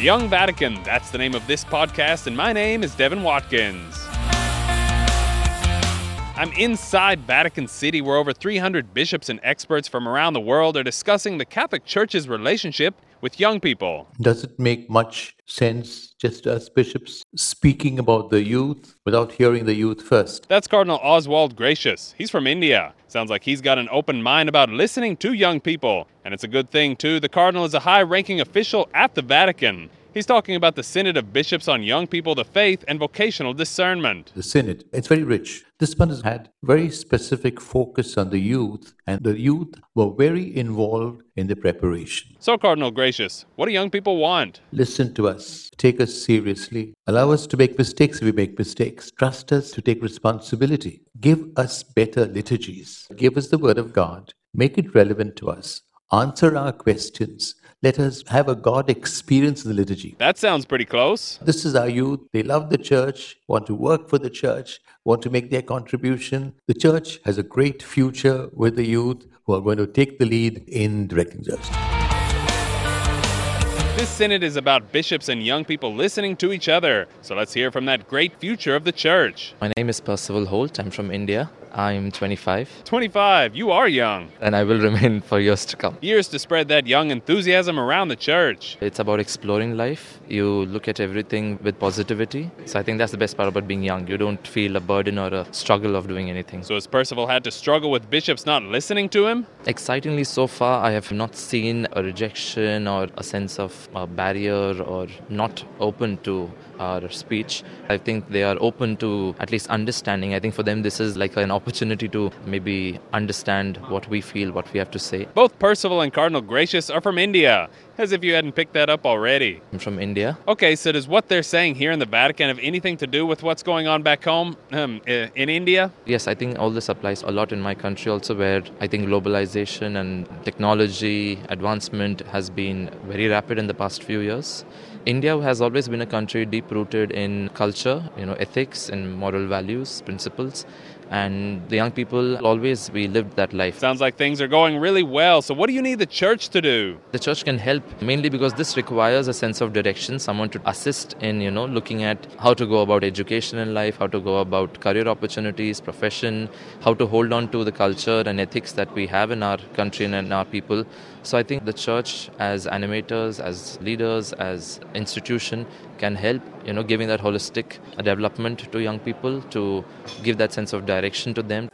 The Young Vatican, that's the name of this podcast, and my name is Devin Watkins. I'm inside Vatican City, where over 300 bishops and experts from around the world are discussing the Catholic Church's relationship with young people. Does it make much sense just as bishops speaking about the youth without hearing the youth first? That's Cardinal Oswald Gracias. He's from India. Sounds like he's got an open mind about listening to young people. And it's a good thing, too. The Cardinal is a high ranking official at the Vatican. He's talking about the Synod of Bishops on Young People, the Faith, and Vocational Discernment. The Synod, it's very rich. This one has had very specific focus on the youth, and the youth were very involved in the preparation. So, Cardinal Gracias, what do young people want? Listen to us, take us seriously, allow us to make mistakes if we make mistakes, trust us to take responsibility, give us better liturgies, give us the Word of God, make it relevant to us, answer our questions let us have a God experience in the liturgy. That sounds pretty close. This is our youth. They love the church, want to work for the church, want to make their contribution. The church has a great future with the youth who are going to take the lead in directing church. This synod is about bishops and young people listening to each other. So let's hear from that great future of the church. My name is Percival Holt. I'm from India. I'm 25. 25, you are young. And I will remain for years to come. Years to spread that young enthusiasm around the church. It's about exploring life. You look at everything with positivity. So I think that's the best part about being young. You don't feel a burden or a struggle of doing anything. So has Percival had to struggle with bishops not listening to him? Excitingly, so far, I have not seen a rejection or a sense of a barrier or not open to our speech. I think they are open to at least understanding. I think for them, this is like an opportunity to maybe understand what we feel, what we have to say. Both Percival and Cardinal Gracias are from India, as if you hadn't picked that up already. I'm from India. Okay, so does what they're saying here in the Vatican have anything to do with what's going on back home um, in India? Yes, I think all this applies a lot in my country also, where I think globalization and technology advancement has been very rapid in the past few years. India has always been a country deep rooted in culture, you know, ethics and moral values, principles and the young people always we lived that life sounds like things are going really well so what do you need the church to do the church can help mainly because this requires a sense of direction someone to assist in you know looking at how to go about education in life how to go about career opportunities profession how to hold on to the culture and ethics that we have in our country and in our people. So i think the church as animators as leaders as institution can help you know giving that holistic development to young people to give that sense of direction to them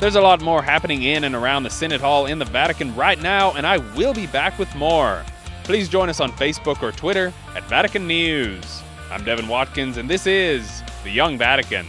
There's a lot more happening in and around the Synod Hall in the Vatican right now, and I will be back with more. Please join us on Facebook or Twitter at Vatican News. I'm Devin Watkins, and this is The Young Vatican.